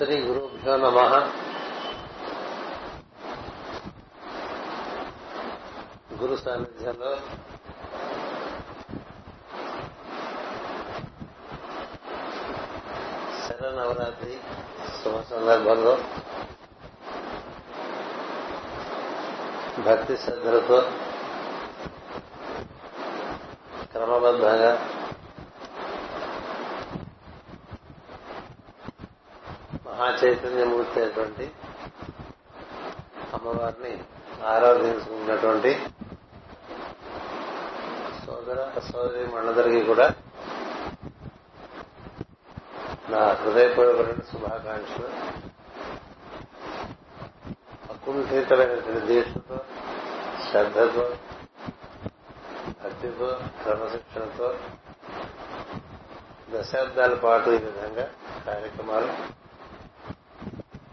శ్రీ గురుభ్యో నమ. గురు సాన్నిధ్యంలో శరనవరాత్రి శుభ సందర్భంలో భక్తి శ్రద్ధలతో క్రమబద్ధంగా చైతన్యమూర్తి అయినటువంటి అమ్మవారిని ఆరాధించుకున్నటువంటి సోదర సోదరి మనందరికీ కూడా నా హృదయపూర్వకమైన శుభాకాంక్షలు. అకుంఠితమైనటువంటి దీక్షతో శ్రద్ధతో భక్తితో క్రమశిక్షణతో దశాబ్దాల పాటు ఈ విధంగా కార్యక్రమాలు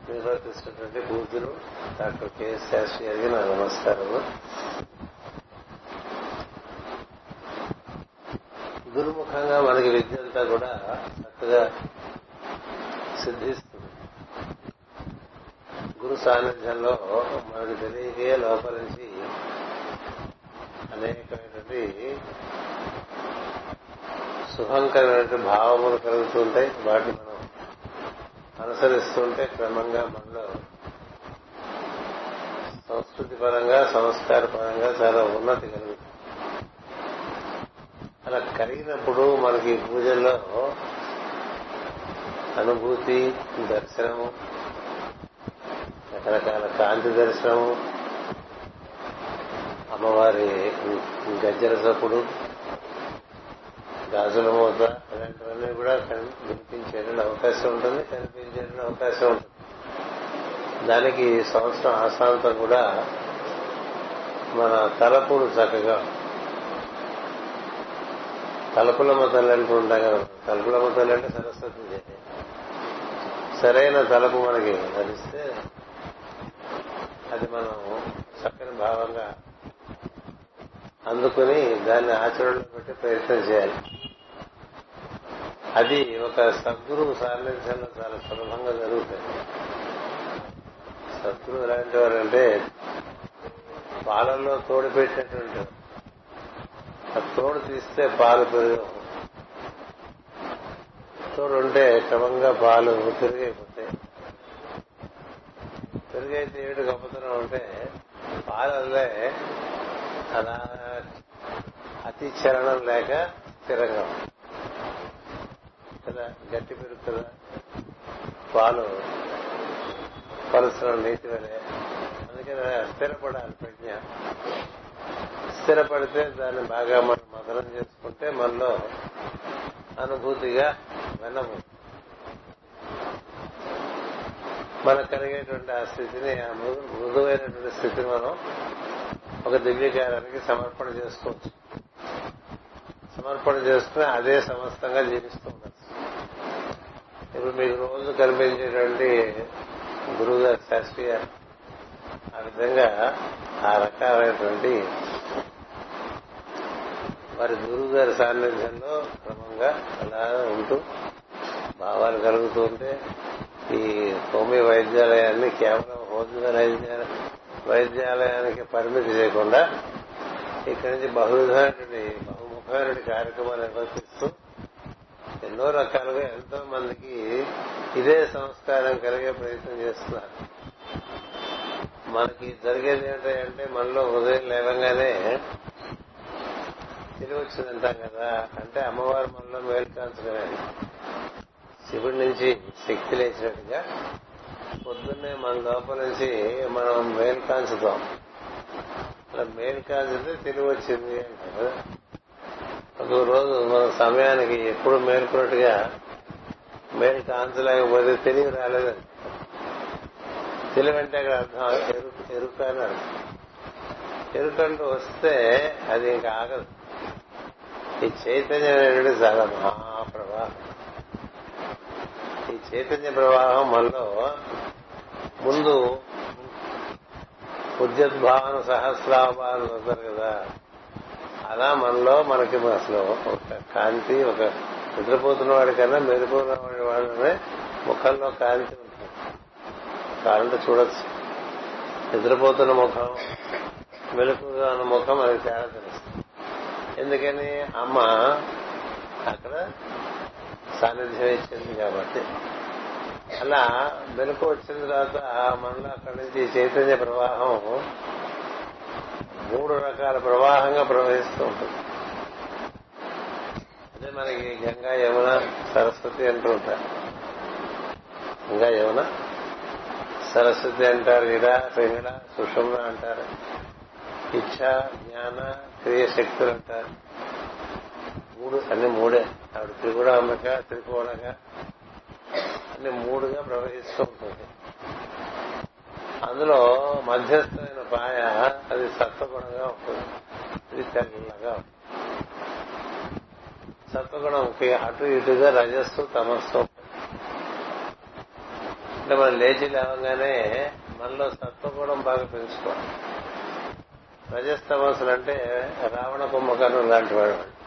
నిర్వర్తిస్తున్నటువంటి పూజలు డాక్టర్ కెఎస్ శాస్త్రి గారికి నా నమస్కారము. గురుముఖంగా మనకి విద్య అంతా కూడా చక్కగా సిద్ధిస్తుంది గురు సాన్నిధ్యంలో మనకి తెలియకే లోపల నుంచి అనేకమైనటువంటి శుభంకరమైనటువంటి భావములు కలుగుతుంటాయి వాటిని అనుసరిస్తుంటే క్రమంగా మనలో సంస్కృతి పరంగా సంస్కార పరంగా చాలా ఉన్నతి కలుగుతుంది అలా కలిగినప్పుడు మనకి పూజల్లో అనుభూతి దర్శనము రకరకాల కాంతి దర్శనము అమ్మవారి గజ్జల సప్పుడు గాజుల మూత వినిపించేటువంటి అవకాశం ఉంటుంది కనిపించేటువంటి అవకాశం ఉంటుంది. దానికి సంవత్సరం ఆశాంతం కూడా మన తలపులు చక్కగా తలుపులమ్మ తల్లి అంటూ ఉంటాం కదా మతాలు తల్లి అంటే సరస్వతి సరైన తలపు మనకి లభిస్తే అది మనం చక్కని భావంగా అందుకుని దాన్ని ఆచరణలో పెట్టి ప్రయత్నం చేయాలి. అది ఒక సద్గురువు సాన్నిధ్యంలో చాలా సులభంగా జరుగుతుంది సద్గురువు ఎలాంటి వారంటే పాలల్లో తోడు పెట్టినటువంటి ఆ తోడు తీస్తే పాలు పెరుగు. తోడు ఉంటే క్రమంగా పాలు పెరుగైపోతాయి. పెరుగైతే ఏడు గొప్పతనం ఉంటే పాలల్లే అలా అతి చలనం లేక స్థిరంగా కదా గట్టి పెరుగుతుందా? పాలు పలుసరం నీతి వలె అందుకని స్థిరపడాలి ప్రజ్ఞ. స్థిరపడితే దాన్ని బాగా మనం మదనం చేసుకుంటే మనలో అనుభూతిగా వినము. మనకు కలిగేటువంటి ఆ స్థితిని ఆ మృదువైనటువంటి స్థితిని మనం ఒక దివ్యకారానికి సమర్పణ చేసుకోవచ్చు. సమర్పణ చేసుకుని అదే సమస్తంగా జీవిస్తూ ఇప్పుడు మీకు రోజు కనిపించేటువంటి గురువు గారు శాస్త్రి గారు ఆ విధంగా ఆ రకాలైనటువంటి వారి గురువు గారి సాన్నిధ్యంలో క్రమంగా అలా ఉంటూ భావాలు కలుగుతూ ఉంటే ఈ హోమియో వైద్యాలయాన్ని కేవలం హోమియో వైద్యాలయానికి పరిమితి చేయకుండా ఇక్కడి నుంచి బహువిధమైనటువంటి బహుముఖమైనటువంటి కార్యక్రమాలు నిర్వర్తిస్తూ ఎన్నో రకాలుగా ఎంతో మందికి ఇదే సంస్కారం కలిగే ప్రయత్నం చేస్తున్నారు. మనకి జరిగేది ఏంటంటే మనలో ఉదయం లేవంగానే తిరిగి వచ్చిందంటాం కదా. అంటే అమ్మవారు మనలో మేల్కాల్చడమే శివుడి నుంచి శక్తి లేచినట్టుగా పొద్దున్నే మన లోపల నుంచి మనం మేలు కాంచుతాం అలా మేలు కాంచితే తిరిగి వచ్చింది అంటారు ఒక రోజు మన సమయానికి ఎప్పుడు మేలుకున్నట్టుగా మేలు కాంచలేకపోతే తెలివి రాలేదు తెలివి అంటే అక్కడ అర్థం ఎరుక ఎరుక అని అర్థం. ఎరుకంటూ వస్తే అది ఇంకా ఆగదు. ఈ చైతన్యం అనేది చాలా మహాప్రవాహం. ఈ చైతన్య ప్రవాహం మనలో ముందు ఉద్యద్భావన సహస్రాభావన అవుతారు కదా. అలా మనలో మనకి అసలు ఒక కాంతి ఒక నిద్రపోతున్న వాడికన్నా మెరుపున్న వాడి వాళ్ళనే ముఖంలో కాంతి ఉంటుంది. కావాలంటే చూడొచ్చు. నిద్రపోతున్న ముఖం మెలుపుగా ఉన్న ముఖం మనకి తేడా తెలుస్తుంది. ఎందుకని? అమ్మ అక్కడ సాన్నిధ్యం ఇచ్చింది కాబట్టి. అలా మెలకు వచ్చిన తర్వాత మనలో అక్కడి నుంచి చైతన్య ప్రవాహం మూడు రకాల ప్రవాహంగా ప్రవహిస్తూ ఉంటుంది. అదే మనకి గంగా యమున సరస్వతి అంటూ ఉంటారు. గంగా యమున సరస్వతి అంటారు ఇడ పింగళ సుషుమ్న అంటారు. ఇచ్ఛ జ్ఞాన క్రియశక్తులు అంటారు. మూడు అన్ని మూడే. ఆవిడ త్రిగుణాంబక త్రికోణగా అన్ని మూడుగా ప్రవహిస్తూ ఉంటుంది. అందులో మధ్యస్థమైన పాయ అది సత్వగుణంగా ఉంటుంది. ఇది తెల్లగా సత్వగుణంకి అటు ఇటుగా రజస్సు తమస్సు. అంటే మనం లేచి లేవగానే మనలో సత్వగుణం బాగా పెంచుకోవాలి. రజస్తమస్సులు అంటే రావణ కుంభకర్ణం లాంటి వాడు.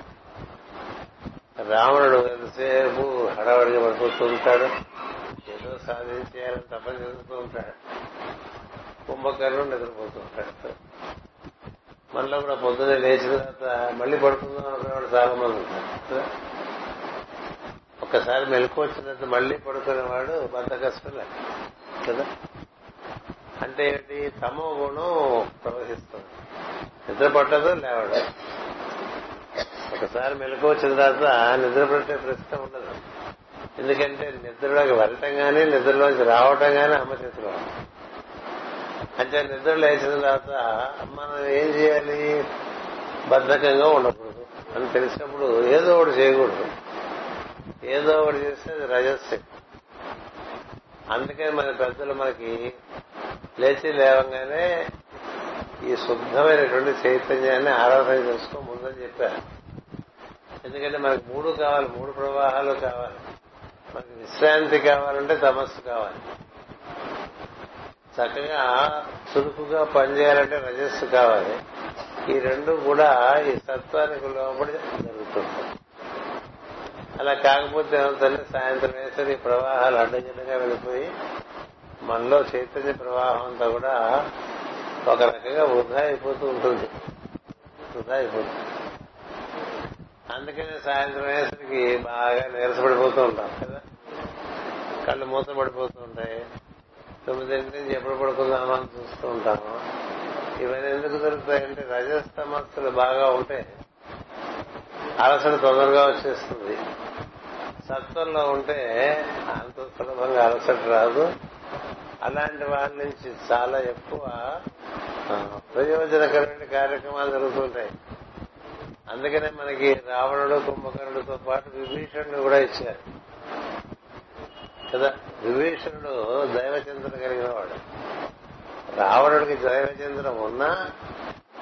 రావణుడు ఎంతసేపు హడావడిగా పడిపోతూ ఉంటాడు ఏదో సాధించేయాలని తపన చేస్తూ ఉంటాడు. కుంభకర్ణం నిద్రపోతూ ఉంటాడు. మనలో కూడా పొద్దున్నే లేచిన తర్వాత మళ్ళీ పడుకుందాం అనుకునేవాడు చాలా మంది ఉంటారు. ఒక్కసారి మెలకు వచ్చిన తర్వాత మళ్ళీ పడుకునేవాడు బద్దకస్తులే కదా? అంటే ఏంటి? తమో గుణం ప్రవహిస్తుంది. నిద్ర పట్టదు లేవాడు. ఒకసారి మెలకు వచ్చిన తర్వాత నిద్రపట్టే ప్రశ్న ఉండదు. ఎందుకంటే నిద్రలోకి వెళ్ళటం కానీ నిద్రలోంచి రావటం కానీ అమ్మ చేతిలో అంటే నిద్ర లేచిన తర్వాత మనం ఏం చేయాలి? బద్ధకంగా ఉండకూడదు. అని తెలిసినప్పుడు ఏదో ఒకటి చేయకూడదు. ఏదో ఒకటి చేస్తే అది రజస్సు. అందుకని మన పెద్దలు మనకి లేచి లేవగానే ఈ శుద్ధమైనటువంటి చైతన్యాన్ని ఆరాధన చేసుకో ముందని చెప్పారు. ఎందుకంటే మనకు మూడు కావాలి మూడు ప్రవాహాలు కావాలి. మనకి విశ్రాంతి కావాలంటే తమస్సు కావాలి. చక్కగా చురుకుగా పనిచేయాలంటే రజస్సు కావాలి. ఈ రెండు కూడా ఈ సత్వానికి లోపడి జరుగుతుంది. అలా కాకపోతే ఏమవుతుంది సాయంత్రం వేసరి ప్రవాహాలు అడ్డగిడ్డగా వెళ్ళిపోయి మనలో చైతన్య ప్రవాహం అంతా కూడా ఒక రకంగా వృధా అయిపోతూ ఉంటుంది. వృధా అయిపోతుంది. అందుకనే సాయంత్రం వేసరికి బాగా నీరసపడిపోతూ ఉంటాం కదా. కళ్ళు మూత పడిపోతూ ఉంటాయి. తొమ్మిదింటి నుంచి ఎప్పుడు పడుకుందామా అని చూస్తూ ఉంటాము. ఇవన్నీ ఎందుకు దొరుకుతాయంటే రజస్తమస్సులు బాగా ఉంటే అలసట తొందరగా వచ్చేస్తుంది. సత్వంలో ఉంటే అంత సులభంగా అలసట రాదు. అలాంటి వాళ్ళ నుంచి చాలా ఎక్కువ ప్రయోజనకరమైన కార్యక్రమాలు జరుగుతుంటాయి. అందుకనే మనకి రావణుడు కుంభకర్ణుడితో పాటు విభీషణుడు కూడా ఇచ్చారు. కదా విభీషణుడు దైవచంద్రం కలిగిన వాడు. రావణుడికి దైవచంద్రం ఉన్నా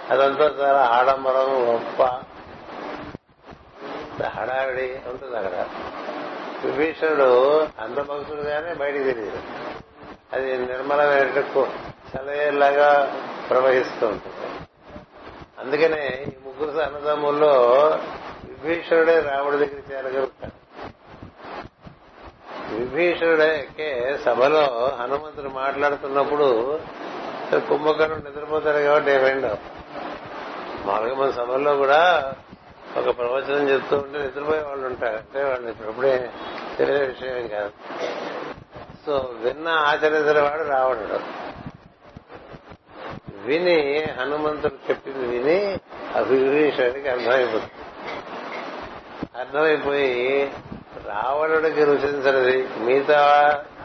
అదంతా చాలా ఆడంబరం గొప్ప హడావిడి ఉంటుంది అక్కడ. విభీషణుడు అంత భక్తుడుగానే బయటికి తెలియదు అది నిర్మలమైన చలయేలాగా ప్రవహిస్తూ ఉంటుంది. అందుకనే ఈ ముగ్గురు అన్నదమ్ముల్లో విభీషణుడే రాముడి దగ్గర చేరగలుగుతాడు. విభీషణుడే సభలో హనుమంతుడు మాట్లాడుతున్నప్పుడు కుంభకర్ణుడు నిద్రపోతాడు కాబట్టి ఏమైందో మామూలుగా మన సభల్లో కూడా ఒక ప్రవచనం చెప్తూ ఉంటే నిద్రపోయే వాళ్ళు ఉంటారు. అంటే వాళ్ళు ఇప్పుడప్పుడే తెలియని విషయం కాదు. సో విన్న ఆచరించిన వాడు రావణుడు. విని హనుమంతుడు చెప్పింది విని అభిభీషణుడికి అర్థమైపోతుంది. అర్థమైపోయి రావణుడికి రుచించినది మిగతా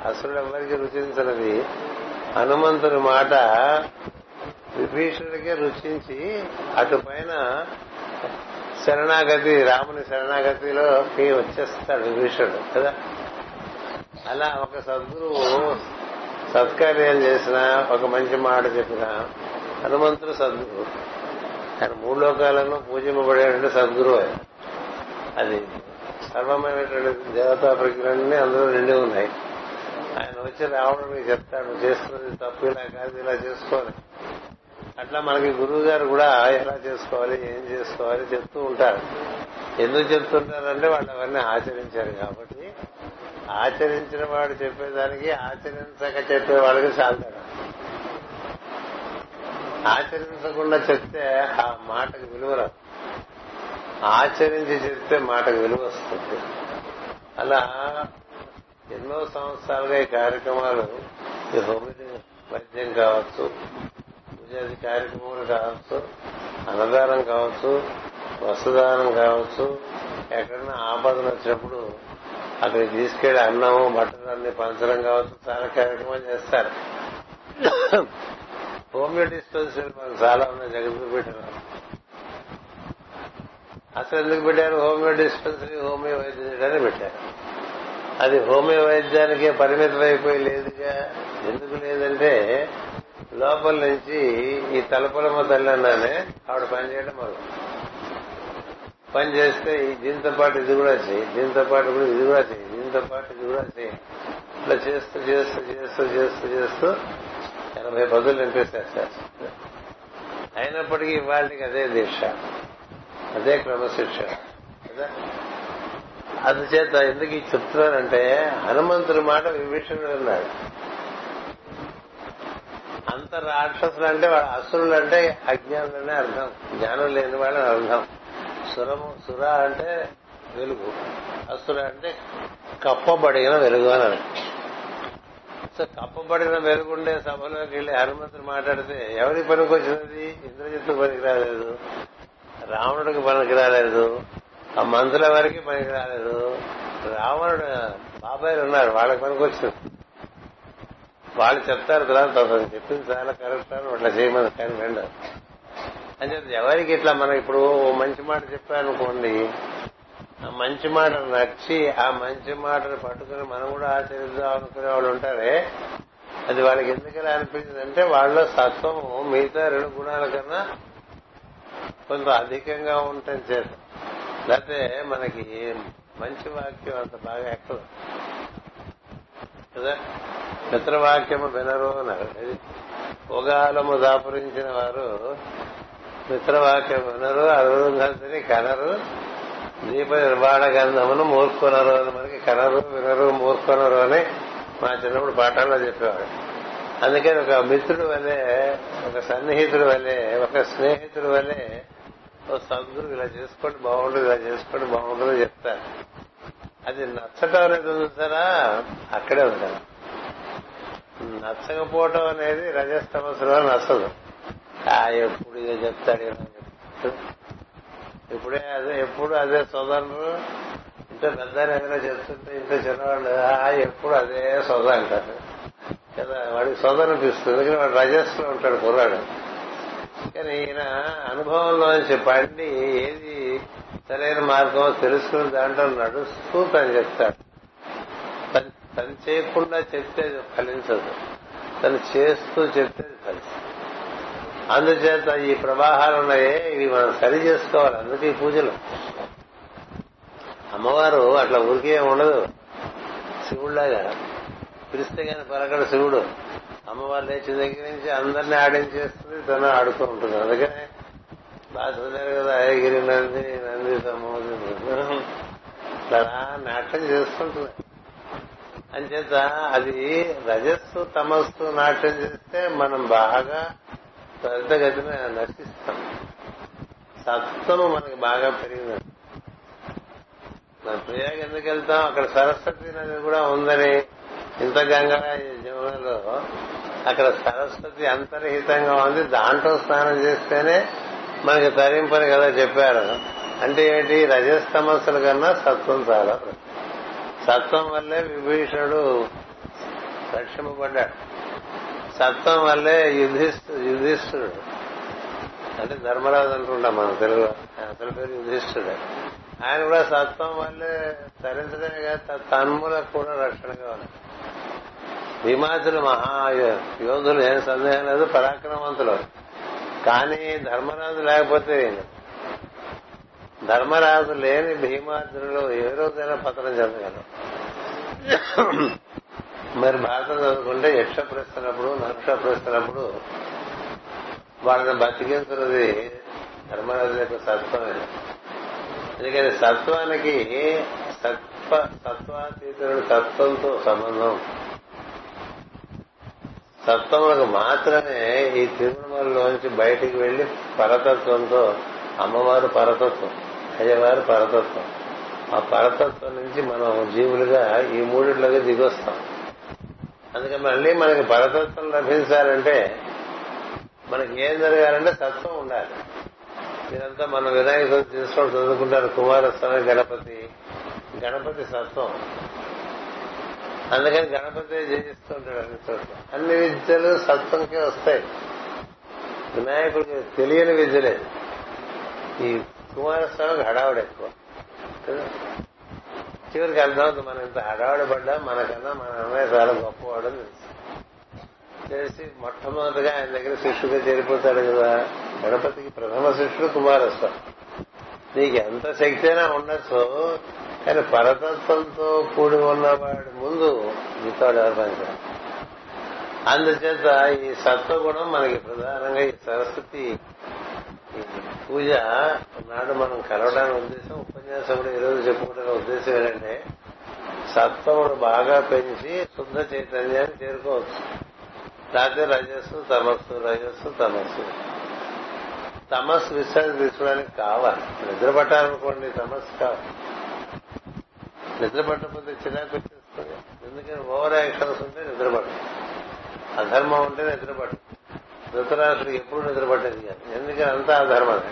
అసురుడెవ్వరికి రుచించినది హనుమంతుని మాట విభీషణుడికే రుచించి అటు పైన శరణాగతి రాముని శరణాగతిలో వచ్చేస్తాడు విభీషణుడు కదా? అలా ఒక సద్గురువు సత్కార్యం చేసిన ఒక మంచి మాట చెప్పిన హనుమంతుడు సద్గురువు. ఆయన మూడు లోకాలను పూజింపబడేటువంటి సద్గురువు. అది సర్వమైనటువంటి దేవతా ప్రక్రియలన్నీ అందులో నిండి ఉన్నాయి. ఆయన వచ్చి రావడానికి చెప్తాడు. చేస్తున్నది తప్పు ఇలా కాదు ఇలా చేసుకోవాలి. అట్లా మనకి గురువు గారు కూడా ఎలా చేసుకోవాలి ఏం చేసుకోవాలి చెప్తూ ఉంటారు. ఎందుకు చెప్తుంటారంటే వాళ్ళు అవన్నీ ఆచరించారు కాబట్టి ఆచరించిన వాడు చెప్పేదానికి ఆచరించక చెప్పే వాళ్ళకి చాలా ఆచరించకుండా చెప్తే ఆ మాటకు విలువ రాదు. ఆచరించి చెప్తే మాటకు విలువ వస్తుంది. అలా ఎన్నో సంవత్సరాలుగా ఈ కార్యక్రమాలు ఈ హోమిడి వైద్యం కావచ్చు పూజాది కార్యక్రమాలు కావచ్చు అన్నదానం కావచ్చు వస్త్రదానం కావచ్చు ఎక్కడైనా ఆపదలు వచ్చినప్పుడు అక్కడికి తీసుకెళ్ళి అన్నము బట్టలు అన్ని పంచడం కావచ్చు చాలా కార్యక్రమాలు చేస్తారు. హోమియో డిస్పెన్సరీ మనకు చాలా ఉన్నాయి జగత్తు పెట్టారు అసలు ఎందుకు పెట్టారు? హోమియో డిస్పెన్సరీ హోమియో వైద్యం పెట్టారు. అది హోమియో వైద్యానికే పరిమితం అయిపోయి లేదుగా? ఎందుకు లేదంటే లోపల నుంచి ఈ తలపలమ్మ తల్లి అన్నానే ఆవిడ పని చేయడం మొదలు పని చేస్తే దీంతో పాటు ఇది కూడా చేయి దీంతో పాటు కూడా ఇది కూడా చేయి దీంతో పాటు ఇది కూడా చేయి. ఇట్లా చేస్తూ చేస్తూ చేస్తూ చేస్తూ చేస్తూ ఎనభై పదులు నింపేసేస్తారు అయినప్పటికీ వాళ్ళకి అదే దీక్ష. అదే క్రమశిక్షణ కదా అందుచేత ఎందుకు చెప్తున్నానంటే హనుమంతుడి మాట విభీషణుడు అన్నాడు. అంత రాక్షసులు అంటే వాడు అసురులు అంటే అజ్ఞానులనే అర్థం. జ్ఞానం లేని వాళ్ళని అర్థం. సురము సుర అంటే వెలుగు. అసుర అంటే కప్పబడిన వెలుగు అని సో కప్పబడిన వెలుగుండే సభలోకి వెళ్ళి హనుమంతుడు మాట్లాడితే ఎవరి పనికి వచ్చినది ఇంద్రజిత్తు పనికి రాలేదు. రావణుడికి పనికి రాలేదు. ఆ మంత్రుల వారికి పనికి రాలేదు. రావణుడు బాబాయ్లు ఉన్నారు వాళ్ళకి పనికి వచ్చింది వాళ్ళు చెప్తారు తర్వాత అతను చెప్పింది చాలా కరెక్ట్ అని అట్లా చేయమని కానీ రెండు అని చెప్పి ఎవరికి ఇట్లా మనం ఇప్పుడు ఓ మంచి మాట చెప్పారనుకోండి ఆ మంచి మాట నచ్చి ఆ మంచి మాటను పట్టుకుని మనం కూడా ఆచరిద్దాం అనుకునే వాళ్ళు ఉంటారే అది వాళ్ళకి ఎందుకలా అనిపించింది అంటే వాళ్ళ సత్వము మిగతా రెండు గుణాల కన్నా కొంచెం అధికంగా ఉండటం చేత లేకపోతే మనకి మంచి వాక్యం అంత బాగా ఎక్కదు. కదా? మిత్రవాక్యము వినరు అన్నారు. ఉగాలము దాపురించిన వారు మిత్రవాక్యం వినరు అరుంధతిని కనరు. దీప నిర్వాణ గంధమును మూర్కొనరు అని మనకి కనరు వినరు మూర్కొనరు అని మా చిన్నప్పుడు పాఠాల్లో చెప్పేవాడు అందుకని ఒక మిత్రుడు వల్లే ఒక సన్నిహితుడు వల్లే ఒక స్నేహితుడు వల్లే సద్గురు ఇలా చేసుకోండి బాగుంటుంది ఇలా చేసుకోండి బాగుంటుంది చెప్తారు. అది నచ్చటం అనేది చూసారా? అక్కడే ఉంటారు నచ్చకపోవటం అనేది రజస్తమస్సులో నచ్చదు. ఆ ఎప్పుడు ఇదే చెప్తాడు ఇలా ఇప్పుడే అదే ఎప్పుడు అదే సోదరులు ఇంత పెద్ద ఏదైనా చెప్తుంటే ఇంత చిన్నవాళ్ళు ఆ ఎప్పుడు అదే సోద అంటారు. కదా వాడికి సోద అనిపిస్తుంది ఎందుకంటే వాడు రజస్సులో ఉంటాడు కుర్రాడు. కానీ ఈయన అనుభవంలోంచి పండి ఏది సరైన మార్గం తెలుసుకుని దాంట్లో నడుస్తూ పని చెప్తాడు తను- చేయకుండా చెప్తే అది ఫలించదు. తను చేస్తూ చెప్తే అది ఫలిస్తుంది. అందుచేత ఈ ప్రవాహాలు ఉన్నాయే ఇవి మనం సరి చేసుకోవాలి. అందుకే ఈ పూజలు. అమ్మవారు అట్లా ఊరికే ఉండదు. శివుడిలాగా పిలిస్తే కానీ పలకడు శివుడు. అమ్మవారు లేచిన దగ్గర నుంచి అందరినీ ఆడించేస్తుంది తను ఆడుకుంటుంది ఉంటుంది. అందుకనే బాగా చదివారు కదా అయగిరి నంది నంది సమోది ఇట్లా నాట్యం చేసుకుంటుంది అంచేత అది రజస్సు తమస్సు నాట్యం చేస్తే మనం బాగా త్వరితగతిన నశిస్తాం. సత్వము మనకి బాగా పెరిగిందండి మన ప్రియాకి ఎందుకు వెళ్తాం? అక్కడ సరస్వతి నది కూడా ఉందని ఇంత గంగా జమునలో అక్కడ సరస్వతి అంతర్హితంగా ఉంది. దాంట్లో స్నానం చేస్తేనే మనకి తరింపని కదా చెప్పారు. అంటే ఏంటి? రజస్తమస్సుల కన్నా సత్వం చాలా సత్వం వల్లే విభీషణుడు రక్షింపబడ్డాడు సత్వం వల్లే యుధిష్ఠు యుధిష్ఠుడు. అంటే ధర్మరాజు అనుకుంటాం మనం తెలుగులో. అతని పేరు యుధిష్ఠుడే. ఆయన కూడా సత్వం వల్లే తరించడమే కాదు తన్ములకు కూడా రక్షణగా ఉంది భీమాతులు మహా యోధులు ఏం సందేహం లేదు పరాక్రమవంతులు. కానీ ధర్మరాజు లేకపోతే ధర్మరాజు లేని భీమార్జునులు ఏ రోజైనా పతనం చెందగలరు మరి భారతం చదువుకుంటే యక్ష ప్రస్తున్నప్పుడు నక్ష ప్రస్తున్నప్పుడు వాళ్ళని బతికించున్నది ధర్మరాజు యొక్క సత్వమే. ఎందుకని సత్వానికి సత్వ సత్వాతీతుడు తత్వంతో సంబంధం. సత్వములకు మాత్రమే ఈ తిరుమలలోంచి బయటికి వెళ్ళి పరతత్వంతో అమ్మవారు పరతత్వం అయ్యవారు పరతత్వం. ఆ పరతత్వం నుంచి మనం జీవులుగా ఈ మూడిట్లోకి దిగొస్తాం. అందుకని మళ్ళీ మనకి పరతత్వం లభించాలంటే మనకి ఏం జరగాలంటే సత్వం ఉండాలి. ఇదంతా మనం వినాయక చవితి తీసుకొని చదువుకుంటారు కుమారస్వామి గణపతి. గణపతి సత్వం. అందుకని గణపతి జయిస్తుంటాడు అన్ని చోట్ల? అన్ని విద్యలు సత్వంకే వస్తాయి. వినాయకుడికి తెలియని విద్యలే. ఈ కుమారస్వామికి హడావుడు ఎక్కువ. చివరికి అర్థమవుతుంది మనం ఇంత హడావుడి పడ్డా మనకన్నా మన అన్నయ్య చాలా గొప్పవాడు అని తెలుసు. తెలిసి మొట్టమొదటిగా ఆయన దగ్గర శిష్యుగా చేరిపోతాడు కదా. గణపతికి ప్రథమ శిష్యుడు కుమారస్వామి. నీకు ఎంత శక్తి అయినా ఉండొచ్చు. కానీ పరతత్వంతో కూడి ఉన్నవాడి ముందు మిగతాడు ఎవరు పనిచేయాలి అందుచేత ఈ సత్వగుణం మనకి ప్రధానంగా ఈ సరస్వతి పూజ నాడు మనం కలవడానికి ఉద్దేశం ఉపన్యాసం కూడా ఈరోజు చెప్పుకుంటున్న ఉద్దేశం ఏంటంటే సత్వమును బాగా పెంచి శుద్ధ చైతన్యాన్ని చేరుకోవచ్చు. లేకపోతే రజస్సు తమస్సు రజస్సు తమస్సు. తమస్సు విశ్రాంతి తీసుకోవడానికి కావాలి. నిద్ర పట్టాలనుకోండి తమస్సు కావాలి. నిద్ర పట్టకపోతే చిరాకు వచ్చేస్తుంది. ఎందుకని? ఓవర్ యాక్షన్స్ ఉంటే నిద్ర పట్టదు అధర్మం ఉంటే నిద్ర పట్టదు ఎప్పుడు నిద్ర పట్టేది కాదు. ఎందుకని? అంతా అధర్మమే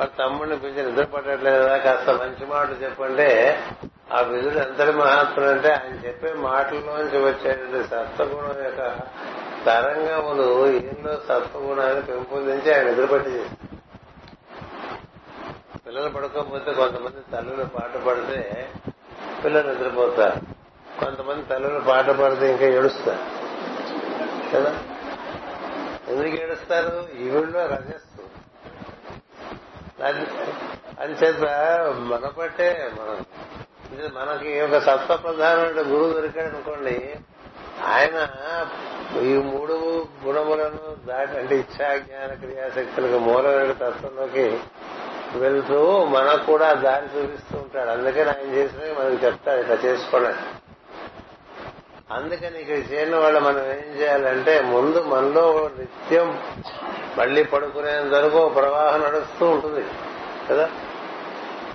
మరి తమ్ముడిని పిలిచి నిద్ర కదా కాస్త మంచి మాటలు చెప్పంటే ఆ విధుడు ఎంతటి మహాత్ముడు అంటే ఆయన చెప్పే మాటల్లోంచి వచ్చేటువంటి సత్వగుణం యొక్క తరంగములు ఈయనలో సత్వగుణాన్ని పెంపొందించి ఆయన నిద్రపట్టి చేస్తారు పిల్లలు పడుకోకపోతే కొంతమంది తల్లులు పాట పడితే పిల్లలు నిద్రపోతారు. కొంతమంది తల్లులు పాట పడితే ఇంకా ఏడుస్తారు. కదా? ఎందుకు ఏడుస్తారు? ఈవిడలో రజస్సు అంచేత మన పట్టే మనం మనకి ఒక సత్వ ప్రధానమైన గురువు దొరికాడు అనుకోండి ఆయన ఈ మూడు గుణములను దాటి అంటే ఇచ్చా జ్ఞాన క్రియాశక్తులకు మూలమైన తత్వంలోకి వెళ్తూ మనకు కూడా దారి చూపిస్తూ ఉంటాడు. అందుకని ఆయన చేసినవి మనకు చెప్తాడు ఇట్లా చేసుకోవడం అందుకని ఇక్కడ చేరిన వాళ్ళు మనం ఏం చేయాలంటే ముందు మనలో నిత్యం మళ్ళీ పడుకునేంత వరకు ప్రవాహం నడుస్తూ ఉంటుంది. కదా?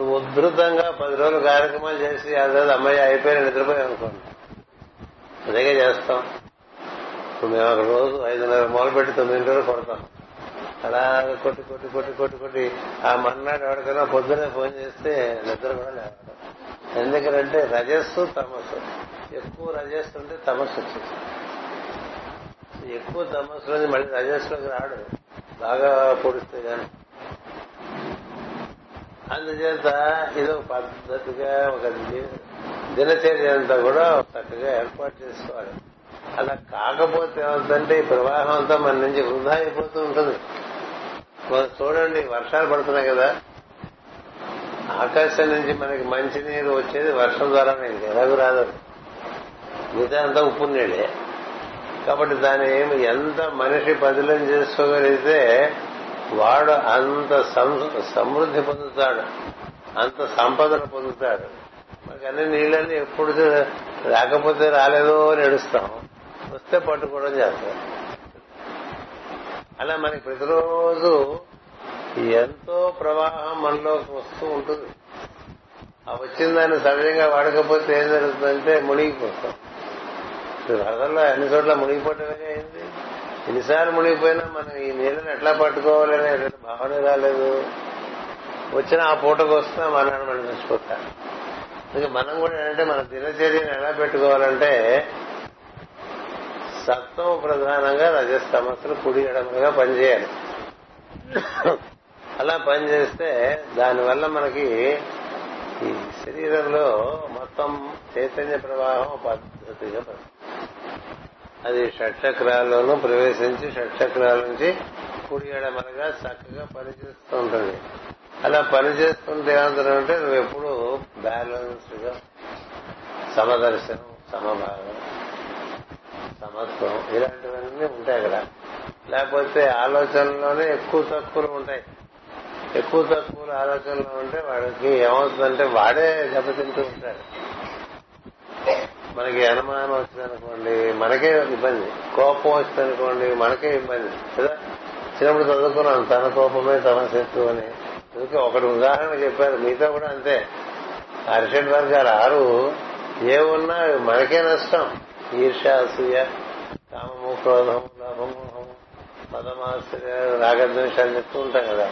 నువ్వు ఉధృతంగా పది రోజులు కార్యక్రమాలు చేసి అదే అమ్మాయి అయిపోయిన నిద్రపోయాం అనుకోండి. అదేగా చేస్తాం. మేము ఒక రోజు ఐదున్నర మొదలు పెట్టి తొమ్మిది రోజులు కొడతాం అలా కొట్టి కొట్టి కొట్టి కొట్టి కొట్టి ఆ మన్నాడు ఎవరికైనా పొద్దునే ఫోన్ చేస్తే నిద్ర కూడా లేవడం ఎందుకంటే రజస్సు తమస్సు. ఎక్కువ రజస్సు ఉంటే తమస్సు వచ్చేసి ఎక్కువ తమస్సులోని మళ్ళీ రజస్సులోకి రాడు. బాగా పొడిస్తే గాని. అందుచేత ఇది ఒక పద్ధతిగా ఒక దినచర్య అంతా కూడా చక్కగా ఏర్పాటు చేసుకోవాలి. అలా కాకపోతే ఏమవుతుందంటే ఈ ప్రవాహం అంతా మన నుంచి వృధా అయిపోతూ ఉంటుంది. చూడండి వర్షాలు పడుతున్నాయి కదా. ఆకాశం నుంచి మనకి మంచి నీరు వచ్చేది వర్షం ద్వారానే ఎలాగూ రాదు మిగతా అంతా ఉప్పు నీళ్ళే కాబట్టి దాన్ని ఏమి ఎంత మనిషి బదిలం చేసుకోగలిగితే వాడు అంత సం- సమృద్ధి పొందుతాడు. అంత సంపదను పొందుతాడు. మనకి అన్ని నీళ్ళని ఎప్పుడు రాకపోతే రాలేదో అని ఏడుస్తాం. వస్తే పట్టుకోవడం చేస్తాం. అలా మనకి ప్రతిరోజు ఎంతో ప్రవాహం మనలోకి వస్తూ ఉంటుంది. ఆ వచ్చిన దాన్ని సహజంగా వాడకపోతే ఏం జరుగుతుందంటే మునిగిపోతాం. వరదల్లో అన్ని చోట్ల మునిగిపోవటమే అయింది? ఎన్నిసార్లు మునిగిపోయినా మనం ఈ నీళ్ళని ఎట్లా పట్టుకోవాలనే భావన రాలేదు. వచ్చిన ఆ పూటకు వస్తున్నా మన మనం మర్చిపోతాం. మనం కూడా ఏంటంటే మన దినచర్యను ఎలా పెట్టుకోవాలంటే సత్వం ప్రధానంగా రజస్తమస్సులు కుడి ఎడమగా పనిచేయాలి. అలా పనిచేస్తే దానివల్ల మనకి ఈ శరీరంలో మొత్తం చైతన్య ప్రవాహం పద్ధతిగా అది షట్చక్రాల్లోనూ ప్రవేశించి షట్చక్రాల నుంచి కుడి ఎడమలుగా చక్కగా పనిచేస్తూ ఉంటుంది. అలా పనిచేస్తుంటే ఏమంటారంటే నువ్వు ఎప్పుడు బ్యాలెన్స్డ్గా సమదర్శనం సమభావం మొత్తం. ఇలాంటివన్నీ ఉంటాయి అక్కడ లేకపోతే ఆలోచనలోనే ఎక్కువ తక్కువలు ఉంటాయి. ఎక్కువ తక్కువలు ఆలోచనలో ఉంటే వాడికి ఏమవుతుందంటే వాడే దెబ్బతింటూ ఉంటాడు. మనకి అనుమానం వచ్చిందనుకోండి మనకే ఇబ్బంది. కోపం వచ్చిందనుకోండి మనకే ఇబ్బంది. కదా? చిన్నప్పుడు చదువుకున్నాను తన కోపమే తన శత్రువు అని. అందుకే ఒకటి ఉదాహరణ చెప్పారు మీతో కూడా అంతే. అరిషడ్ వర్గాలు ఆరు ఏ ఉన్నా మనకే నష్టం. ఈర్ష అసూయ. కామము క్రోధము లాభము మోహము రాగద్వేషాలు చెప్తూ ఉంటాం కదా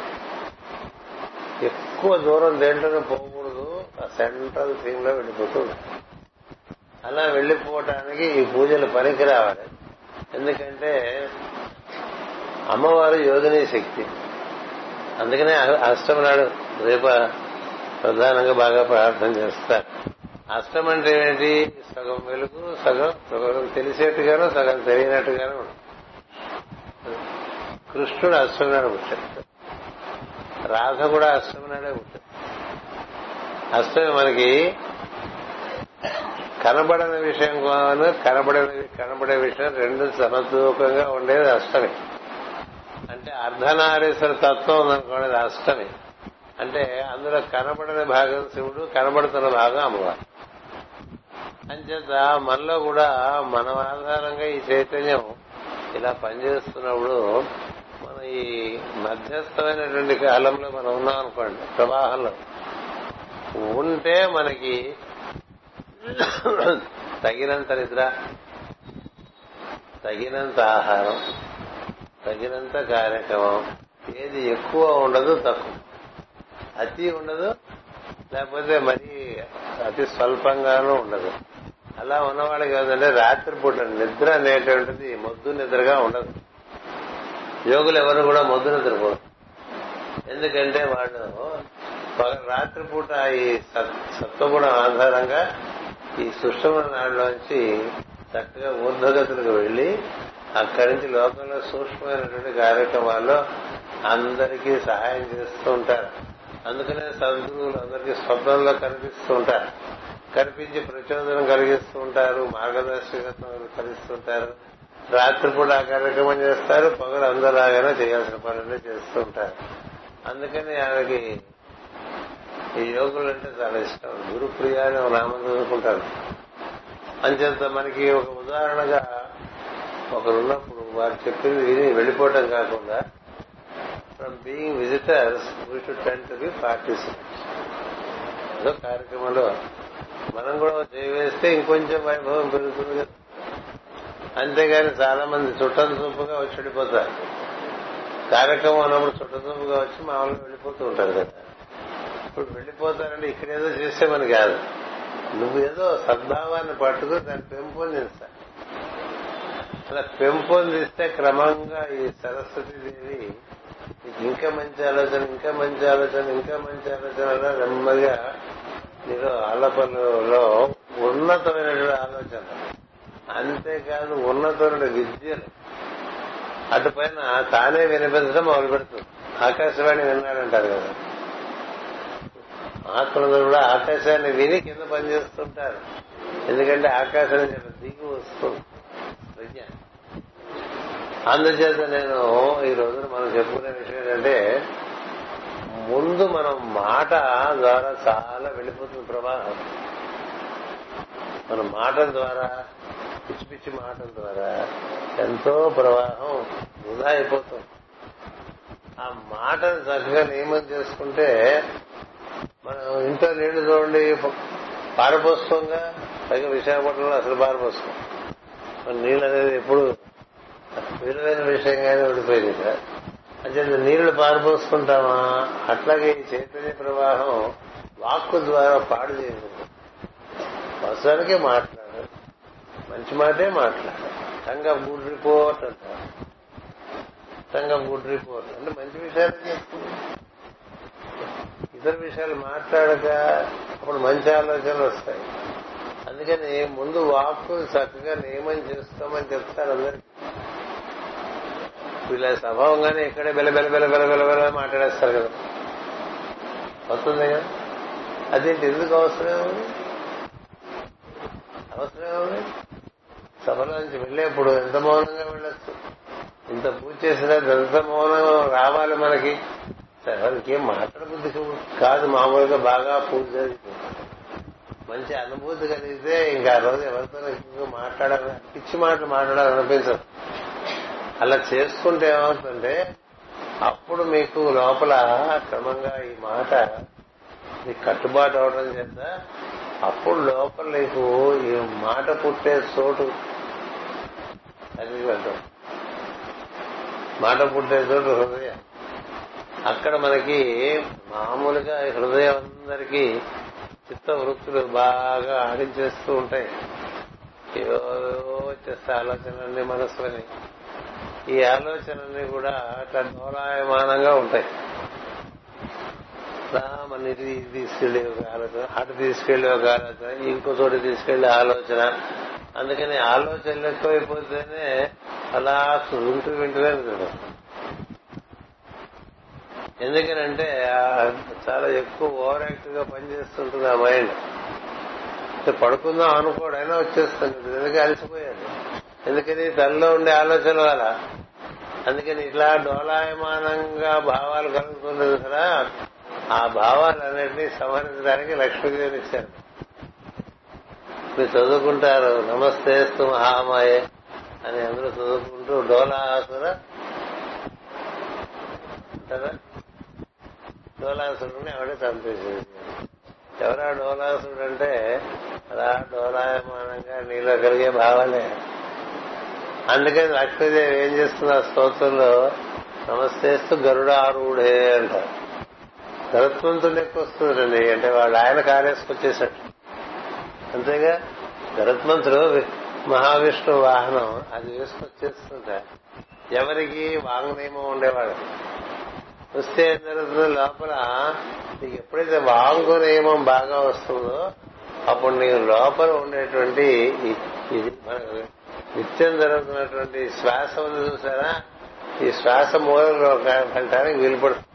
ఎక్కువ దూరం దేంట్లోనే పోకూడదు ఆ సెంట్రల్ థీమ్లో వెళ్ళిపోతుంది అలా వెళ్ళిపోవటానికి ఈ పూజలు పనికి రావాలి. ఎందుకంటే అమ్మవారు యోగిని శక్తి. అందుకనే అష్టమి నాడు రేప ప్రధానంగా బాగా ప్రార్థన చేస్తారు. అష్టం అంటే ఏంటి? సగం వెలుగు సగం సగం తెలిసేట్టుగాను సగం తెలియనట్టుగాను కృష్ణుడు అష్టమి నాడు పుట్టాడు. రాధ కూడా అష్టమి నాడే పుట్టాడు. అష్టమి మనకి కనబడని విషయం కాను కనబడని కనబడే విషయం రెండు సమతూకంగా ఉండేది అష్టమి. అంటే అర్ధనారీశ్వర తత్వం ఉందనుకోండి అష్టమి. అంటే అందులో కనబడని భాగం శివుడు కనబడుతున్న భాగం అమ్మవారు. అంచేత మనలో కూడా మన ఆధారంగా ఈ చైతన్యం ఇలా పనిచేస్తున్నప్పుడు మనం ఈ మధ్యస్థమైనటువంటి కాలంలో మనం ఉన్నాం అనుకోండి ప్రవాహంలో. ఉంటే మనకి తగినంత నిద్ర తగినంత ఆహారం తగినంత కార్యక్రమం. ఏది ఎక్కువ ఉండదు తక్కువ. అతి ఉండదు లేకపోతే మరీ అతి స్వల్పంగానూ ఉండదు. అలా ఉన్నవాళ్ళు కాదంటే రాత్రిపూట నిద్ర అనేటువంటిది మొద్దు నిద్రగా ఉండదు. యోగులు ఎవరు కూడా మొద్దు నిద్రపోరు. ఎందుకంటే వాళ్ళు రాత్రిపూట ఈ సత్వగుణం ఆధారంగా ఈ సుష్మ నాడులోంచి చక్కగా ఊర్ధగతులకు వెళ్ళి అక్కడి నుంచి లోకంలో సూక్ష్మమైనటువంటి కార్యక్రమాల్లో అందరికీ సహాయం చేస్తూ ఉంటారు. అందుకనే సద్గురువులు అందరికీ స్వప్నంలో కనిపిస్తూ ఉంటారు. కనిపించి ప్రచోదనం కలిగిస్తూ ఉంటారు మార్గదర్శకత్వం కలిగిస్తుంటారు రాత్రిపూట ఆ కార్యక్రమం చేస్తారు పగలు అందరిలాగానే చేయాల్సిన పనులే చేస్తూ ఉంటారు. అందుకని ఆమెకి ఈ యోగులు అంటే చాలా ఇష్టం. గురుప్రియ అని ఒక నామం చదువుకుంటారు అంచేత మనకి ఒక ఉదాహరణగా ఒకరున్నప్పుడు వారు చెప్పింది విని వెళ్ళిపోవటం కాకుండా from being visitors we to ten to be participants ఏదో కార్యక్రమంలో మనం కూడా చేయవేస్తే ఇంకొంచెం వైభవం పెరుగుతుంది కదా. అంతేగాని చాలా మంది చుట్టం చూపుగా వచ్చి వెళ్ళిపోతారు. కార్యక్రమం అన్నప్పుడు చుట్టం చూపుగా వచ్చి మామూలుగా వెళ్ళిపోతూ ఉంటారు కదా. ఇప్పుడు వెళ్ళిపోతారంటే ఇక్కడేదో చేస్తే మన కాదు. నువ్వేదో సద్భావాన్ని పట్టుకుని దాన్ని పెంపొందిస్తా. అలా పెంపొందిస్తే క్రమంగా ఈ సరస్వతి దేవి ఇంకా మంచి ఆలోచన ఇంకా మంచి ఆలోచన ఇంకా మంచి ఆలోచన అలా నెమ్మదిగా మీరు ఆలపనలో ఉన్నతమైనటువంటి ఆలోచన. అంతేకాదు ఉన్నతమైన విద్యలు. అటుపైన తానే వినిపించడం మొదలు పెడుతుంది. ఆకాశవాణి విన్నాడంటారు కదా. మహాత్ములందరూ కూడా ఆకాశాన్ని విని కింద పనిచేస్తుంటారు. ఎందుకంటే ఆకాశం దిగి వస్తుంది. ప్రజ్ఞ. అందుచేత నేను ఈ రోజున మనం చెప్పుకునే విషయం ఏంటంటే ముందు మనం మాట ద్వారా చాలా వెళ్ళిపోతుంది ప్రవాహం. మన మాటల ద్వారా పిచ్చి పిచ్చి మాటల ద్వారా ఎంతో ప్రవాహం వృధా అయిపోతుంది. ఆ మాటను చక్కగా నియమం చేసుకుంటే మనం ఇంట్లో నీళ్ళు చూడండి పారపోసుకోగా పైగా విశాఖపట్నంలో అసలు పారిపోస్తాం నీళ్ళు అనేది ఎప్పుడు విలువైన విషయంగానే ఉండిపోయింది కదా అంటే నీళ్ళు పారబోసుకుంటామా? అట్లాగే ఈ చైతన్య ప్రవాహం వాక్కు ద్వారా పాడు చేయదు వస్తానికే మాట్లాడు మంచి మాటే మాట్లాడు టంగ్ ఆఫ్ గుడ్ రిపోర్ట్ అంటారు టంగ్ ఆఫ్ గుడ్ రిపోర్ట్. అంటే మంచి విషయాలు చెప్తుంది ఇతర విషయాలు మాట్లాడక అప్పుడు మంచి ఆలోచనలు వస్తాయి. అందుకని ముందు వాక్కు చక్కగా నియమం చేస్తామని చెప్తారు అందరికీ. వీళ్ళ స్వభావంగానే ఇక్కడే బెల బెల బెల బెల బెల బెల మాట్లాడేస్తారు కదా. వస్తుంది కదా అదేంటి ఎందుకు అవసరం అవసరం సభలో నుంచి వెళ్ళేప్పుడు ఎంత మౌనంగా వెళ్ళొచ్చు? ఇంత పూజ చేసినా ఎంత మౌనం రావాలి మనకి? ఎవరికి మాట్లాడబుద్ధి కాదు. మామూలుగా బాగా పూజ మంచి అనుభూతి కలిగితే ఇంకా ఆ రోజు ఎవరితో మాట్లాడాలి పిచ్చి మాటలు మాట్లాడాలనిపించదు అలా చేసుకుంటే ఏమవుతుందంటే అప్పుడు మీకు లోపల క్రమంగా ఈ మాట ఈ కట్టుబాటు అవడం చేత అప్పుడు లోపల నీకు ఈ మాట పుట్టే చోటు అది వెళ్తాం మాట పుట్టే చోటు హృదయం. అక్కడ మనకి మామూలుగా ఈ హృదయం అందరికీ చిత్త వృత్తులు బాగా ఆడించేస్తూ ఉంటాయి. ఏవో వచ్చేస్తే ఆలోచనలన్నీ మనసులని. ఈ ఆలోచనలన్నీ కూడా అట్లా డోలాయమానంగా ఉంటాయి. మన ఇది తీసుకెళ్ళే ఒక ఆలోచన అటు తీసుకెళ్ళే ఒక ఆలోచన ఇంకో చోట తీసుకెళ్ళే ఆలోచన. అందుకని ఆలోచనలు ఎక్కువైపోతేనే అలా వింటూ వింటూనే కదా ఎందుకనంటే చాలా ఎక్కువ ఓవర్ యాక్టివ్గా పనిచేస్తుంటుంది ఆ మైండ్. పడుకుందాం అనుకోడైనా వచ్చేస్తుంది ఎందుకంటే అలసిపోయాడు. ఎందుకని తనలో ఉండే ఆలోచన వల్ల? అందుకని ఇట్లా డోలాయమానంగా భావాలు కలుగుతుంది కదా? ఆ భావాలన్నింటినీ సంహరించడానికి లక్ష్మీదేవిని ఇచ్చారు మీరు చదువుకుంటారు నమస్తే మహామాయే అని అందరూ చదువుకుంటూ డోలాసుర కదా? డోలాసురుడిని ఆవిడే చంపేసేది ఎవరా డోలాసురుడు అంటే అలా డోలాయమానంగా నీలో కలిగే భావాలే. అందుకని లక్ష్మీదేవి ఏం చేస్తుంది? ఆ స్తోత్రంలో నమస్తేస్తూ గరుడారూఢే అంటారు గరుత్మంతుడు ఎక్కువ వస్తుందండి. అంటే వాళ్ళు ఆయన కారేసుకొచ్చేసాడు అంతేగా గరుత్మంతుడు మహావిష్ణు వాహనం అది వేసుకొచ్చేస్తుంటా. ఎవరికి వాంగ్నియమం ఉండేవాడు. వస్తే ఏం జరుగుతుంది లోపల నీకు ఎప్పుడైతే వాంగు నియమం బాగా వస్తుందో అప్పుడు నీకు లోపల ఉండేటువంటి ఇది మనకు నిత్యం జరుగుతున్నటువంటి శ్వాస ఉంది చూసారా? ఈ శ్వాస మూలంలో కంటానికి వీలు పడుతుంది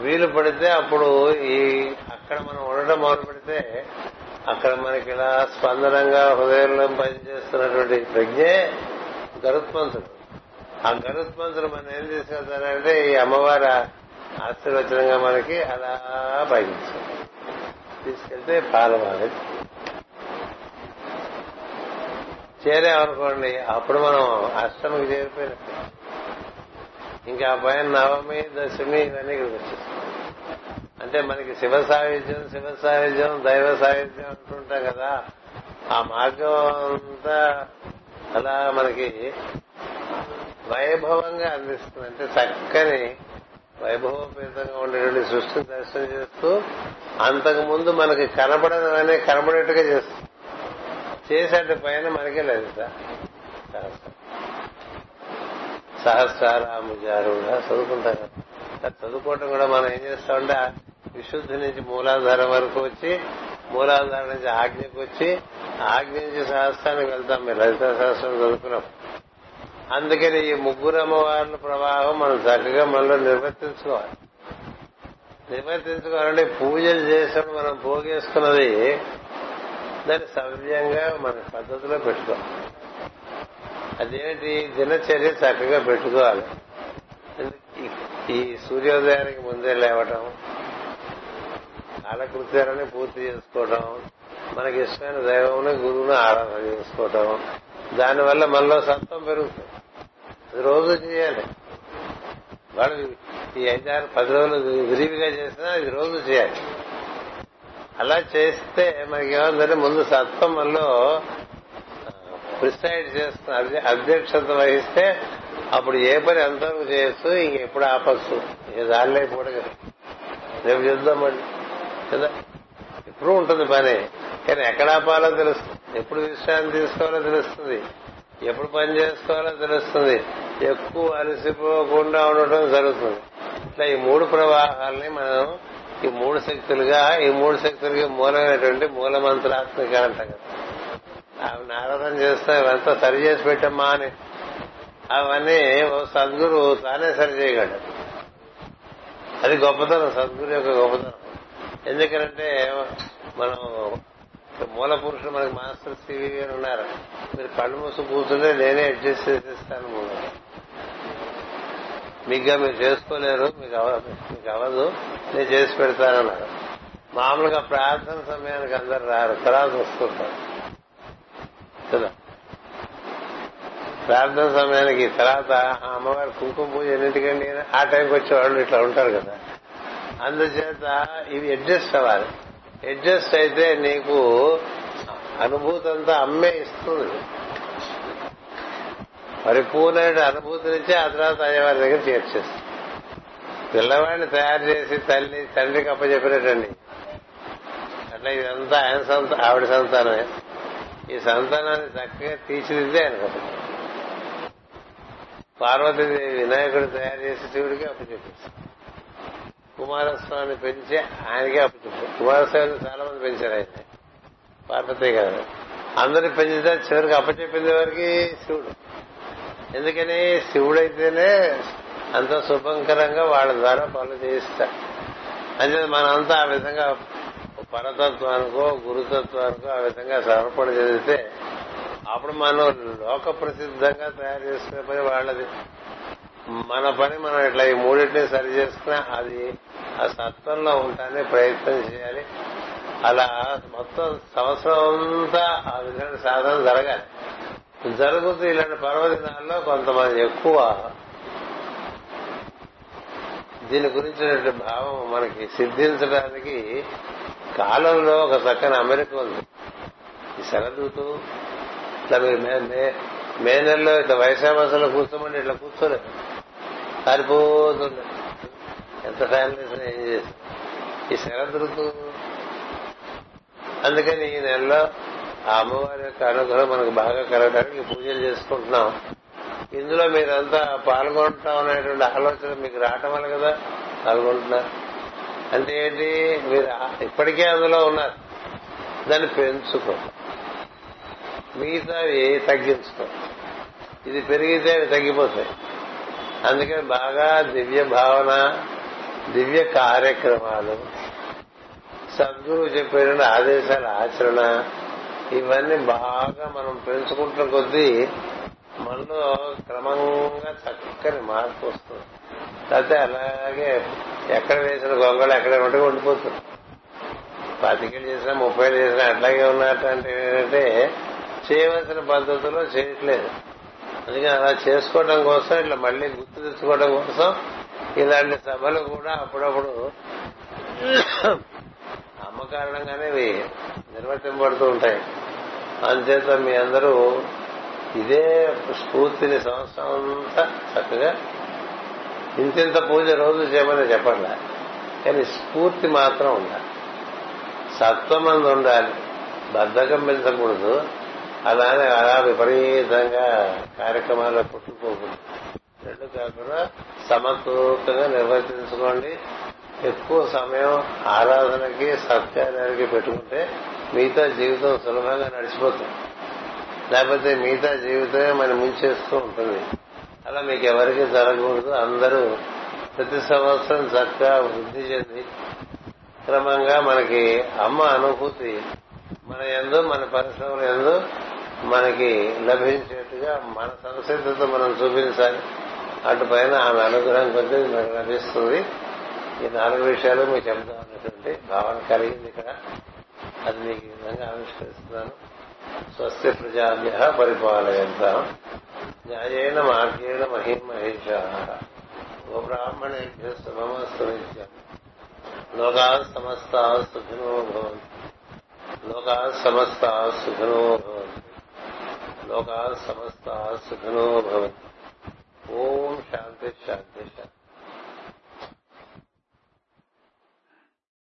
వీలు పడితే అప్పుడు ఈ అక్కడ మనం ఉండడం మొదలు పెడితే అక్కడ మనకి ఇలా స్పందనంగా హృదయంలో పనిచేస్తున్నటువంటి ప్రజ్ఞే గరుత్మంతుడు. ఆ గరుత్మంతుడు మనం ఏం తీసుకెళ్తారంటే ఈ అమ్మవారి ఆశీర్వచనంగా మనకి అలా పైకి తీసుకెళ్తే పాలవాలి చేరామనుకోండి అప్పుడు మనం అష్టమికి చేరిపోయినట్టు ఇంకా ఆ పైన నవమి దశమి ఇవన్నీ ఇక్కడికి అంటే మనకి శివ సాహిత్యం శివ సాహిత్యం దైవ సాహిత్యం అంటుంటాం కదా. ఆ మార్గం అంతా అలా మనకి వైభవంగా అందిస్తుంది. అంటే చక్కని వైభవపేతంగా ఉండేటువంటి సృష్టిని దర్శనం చేస్తూ అంతకు ముందు మనకి కనబడనివన్నీ కనబడేట్టుగా చేస్తుంది. చేసేట పైన మనకే లేదు సార్. సహస్రారాముజారు కూడా చదువుకోవటం కూడా మనం ఏం చేస్తామంటే విశుద్ధి నుంచి మూలాధారం వరకు వచ్చి మూలాధారం నుంచి ఆజ్ఞకు వచ్చి ఆజ్ఞ నుంచి సహస్రానికి వెళ్తాం మీరు లలిత సహస్రం చదువుకున్నాం. అందుకని ఈ ముగ్గురు అమ్మవార్ల ప్రవాహం మనం చక్కగా మనలో నిర్వర్తించుకోవాలి. నిర్వర్తించుకోవాలంటే పూజలు చేసినప్పుడు మనం పోగేసుకున్నది దాన్ని సవ్యంగా మన పద్ధతిలో పెట్టుకోవాలి అదేంటి? దినచర్య చక్కగా పెట్టుకోవాలి. ఈ సూర్యోదయానికి ముందే లేవటం కాలకృత్యాలని పూర్తి చేసుకోవటం మనకి ఇష్టమైన దైవంని గురువుని ఆరాధన చేసుకోవటం దానివల్ల మనలో సత్వం పెరుగుతుంది. అది రోజు చేయాలి. వాళ్ళు ఈ ఐదారు పది రోజులు విరివిగా చేసినా ఇది రోజు చేయాలి. అలా చేస్తే మనకి ఏమందంటే ముందు సత్వం మనలో ప్రిసైడ్ చేస్తున్న అధ్యక్షత వహిస్తే అప్పుడు ఏ పని ఎంతవరకు చేయొచ్చు ఇంకెప్పుడు ఆపచ్చు. ఇక దానిలో కూడా రేపు చూద్దామండి కదా? ఎప్పుడు ఉంటుంది పని. కానీ ఎక్కడ ఆపాలో తెలుస్తుంది. ఎప్పుడు విశ్రాంతి తీసుకోవాలో తెలుస్తుంది. ఎప్పుడు పని చేసుకోవాలో తెలుస్తుంది. ఎక్కువ అలసిపోకుండా ఉండటం జరుగుతుంది. ఇట్లా ఈ మూడు ప్రవాహాలని మనం ఈ మూడు శక్తులుగా ఈ మూడు శక్తులకి మూలమైనటువంటి మూలమంత్రాత్మిక అంటాం కదా ఆమె ఆరాధన చేస్తా ఇవంతా సరి చేసి పెట్టమ్మా అని. అవన్నీ ఓ సద్గురు తానే సరి చేయగలడు. అది గొప్పతనం సద్గురు యొక్క గొప్పతనం. ఎందుకంటే మనం మూల పురుషుడు మనకి మాస్టర్ సివి గారు ఉన్నారు. మీరు కళ్ళు మూసు కూర్చుంటే నేనే అడ్జస్ట్ చేసేస్తాను మూడు మీకుగా మీరు చేసుకోలేరు మీకు మీకు అవ్వదు నేను చేసి పెడతానన్నారు మామూలుగా ప్రార్థన సమయానికి అందరు రారు తర్వాత వస్తుంటారు. కదా? ప్రార్థన సమయానికి తర్వాత అమ్మవారి కుంకుమ పూజ ఎన్నింటికండి? ఆ టైంకి వచ్చేవాళ్ళు ఇట్లా ఉంటారు కదా. అందుచేత ఇవి అడ్జస్ట్ అవ్వాలి. అడ్జస్ట్ అయితే నీకు అనుభూతి అంతా అమ్మే ఇస్తుంది. పరిపూర్ణమైన అనుభూతినిచ్చి ఆ తర్వాత అయ్యవారి దగ్గర చేర్చేస్తాం పిల్లవాడిని తయారు చేసి తల్లి తండ్రికి అప్పచెప్పినట్టండి. అట్లా ఇదంతా ఆయన సంత ఆవిడ సంతానమే. ఈ సంతానాన్ని చక్కగా తీర్చిదిద్దే ఆయన కథ పార్వతీదేవి వినాయకుడు తయారు చేసి శివుడికి అప్పచెప్పేస్తాం. కుమారస్వామిని పెంచి ఆయనకే అప్పచెప్పారు కుమారస్వామిని చాలా మంది పెంచారు ఆయన పార్వతీ గారు. అందరిని పెంచితే చివరికి అప్పచెప్పింది వారికి శివుడు. ఎందుకని శివుడైతేనే అంత శుభంకరంగా వాళ్ళ ద్వారా పనులు చేయిస్తారు అంటే మనంతా ఆ విధంగా పరతత్వానికో గురుతత్వానికో ఆ విధంగా సమర్పణ చెందితే అప్పుడు మనం లోక ప్రసిద్ధంగా తయారు చేసుకునే పని వాళ్ళది. మన పని మనం ఇట్లా ఈ మూడింటిని సరి చేసుకున్నా అది ఆ సత్వంలో ఉంటానే ప్రయత్నం చేయాలి. అలా మొత్తం సంవత్సరం అంతా ఆ విధంగా సాధన జరగాలి. జరుగుతూ ఇలాంటి పర్వదినాల్లో కొంతమంది ఎక్కువ. దీని గురించినటువంటి భావం మనకి సిద్ధించడానికి కాలంలో ఒక చక్కని అమెరిక ఉంది. ఈ శరదృతు ఇట్లా మీరు మే మే- మే నెలలో ఇట్లా వైశాఖలో కూర్చోమని ఇట్లా కూర్చోలేదు. పారిపోతుండే. ఎంత ఫ్యాన్ ఏం చేసి ఈ శరదృతు అందుకని ఈ నెలలో ఆ అమ్మవారి యొక్క అనుగ్రహం మనకు బాగా కలగడానికి పూజలు చేసుకుంటున్నాం. ఇందులో మీరంతా పాల్గొంటాం అనేటువంటి ఆలోచన మీకు రావటం వల్ల కదా పాల్గొంటున్నారు. అంటే ఏంటి? మీరు ఇప్పటికే అందులో ఉన్నారు. దాన్ని పెంచుకో. మిగతా తగ్గించుకో. ఇది పెరిగితే అవి తగ్గిపోతాయి. అందుకని బాగా దివ్య భావన దివ్య కార్యక్రమాలు సద్గురువు చెప్పిన ఆదేశాల ఆచరణ ఇవన్నీ బాగా మనం పెంచుకుంటున్న కొద్దీ మనలో క్రమంగా చక్కని మార్పు వస్తుంది. లేకపోతే అలాగే ఎక్కడ వేసిన గొంగళి ఎక్కడ ఉంటే ఉండిపోతుంది. పాతికేళ్ళు చేసినా ముప్పై ఏళ్ళు చేసినా అట్లాగే ఉన్నట్టు అంటే ఏంటంటే చేయవలసిన పద్ధతిలో చేయట్లేదు. అందుకని అలా చేసుకోవడం కోసం ఇట్లా మళ్ళీ గుర్తు తెచ్చుకోవడం కోసం ఇలాంటి సభలు కూడా అప్పుడప్పుడు కారణంగానే ఇవి నిర్వర్తింపబడుతూ ఉంటాయి. అందుచేత మీ అందరూ ఇదే స్ఫూర్తిని సంవత్సరం అంతా చక్కగా ఇంతింత పూజ రోజు చేయమని చెప్పండి కానీ స్ఫూర్తి మాత్రం ఉండాలి. సత్వమంది ఉండాలి. బద్ధకం పెంచకూడదు. అలానే అలా విపరీతంగా కార్యక్రమాల్లో పుట్టుకోకూడదు రెండు కాకుండా సమతూకంగా నిర్వర్తించుకోండి. ఎక్కువ సమయం ఆరాధనకి సత్యానికి పెట్టుకుంటే మిగతా జీవితం సులభంగా నడిచిపోతుంది. లేకపోతే మిగతా జీవితమే మనం ముంచేస్తూ ఉంటుంది. అలా మీకు ఎవరికి జరగకూడదు. అందరూ ప్రతి సంవత్సరం చక్కగా వృద్ధి చెంది క్రమంగా మనకి అమ్మ అనుభూతి మన ఎందు మన పరిశ్రమల ఎందు మనకి లభించేట్టుగా మన సంసిద్ధత మనం చూపించాలి. అటు పైన ఆమె అనుగ్రహం కొద్దీ మనకు లభిస్తుంది. ఈ నాలుగు విషయాలు మీకు చెప్దాం అన్నటువంటి భావన కలిగింది ఇక్కడ. అది మీకు ఈ విధంగా ఆవిష్కరిస్తున్నాను. స్వస్తి ప్రజాభ్య పరిపాలయంతాం. న్యాయేన మార్గేణ మహిమహేష. ఓ శుభమస్తు నిత్యం లోకా సమస్త సుఖినో భవంతు. లోకా సమస్త సుఖినో భవంతు. లోకా సమస్త సుఖినో భవంతు. ఓం శాంతి శాంతి శాంతి.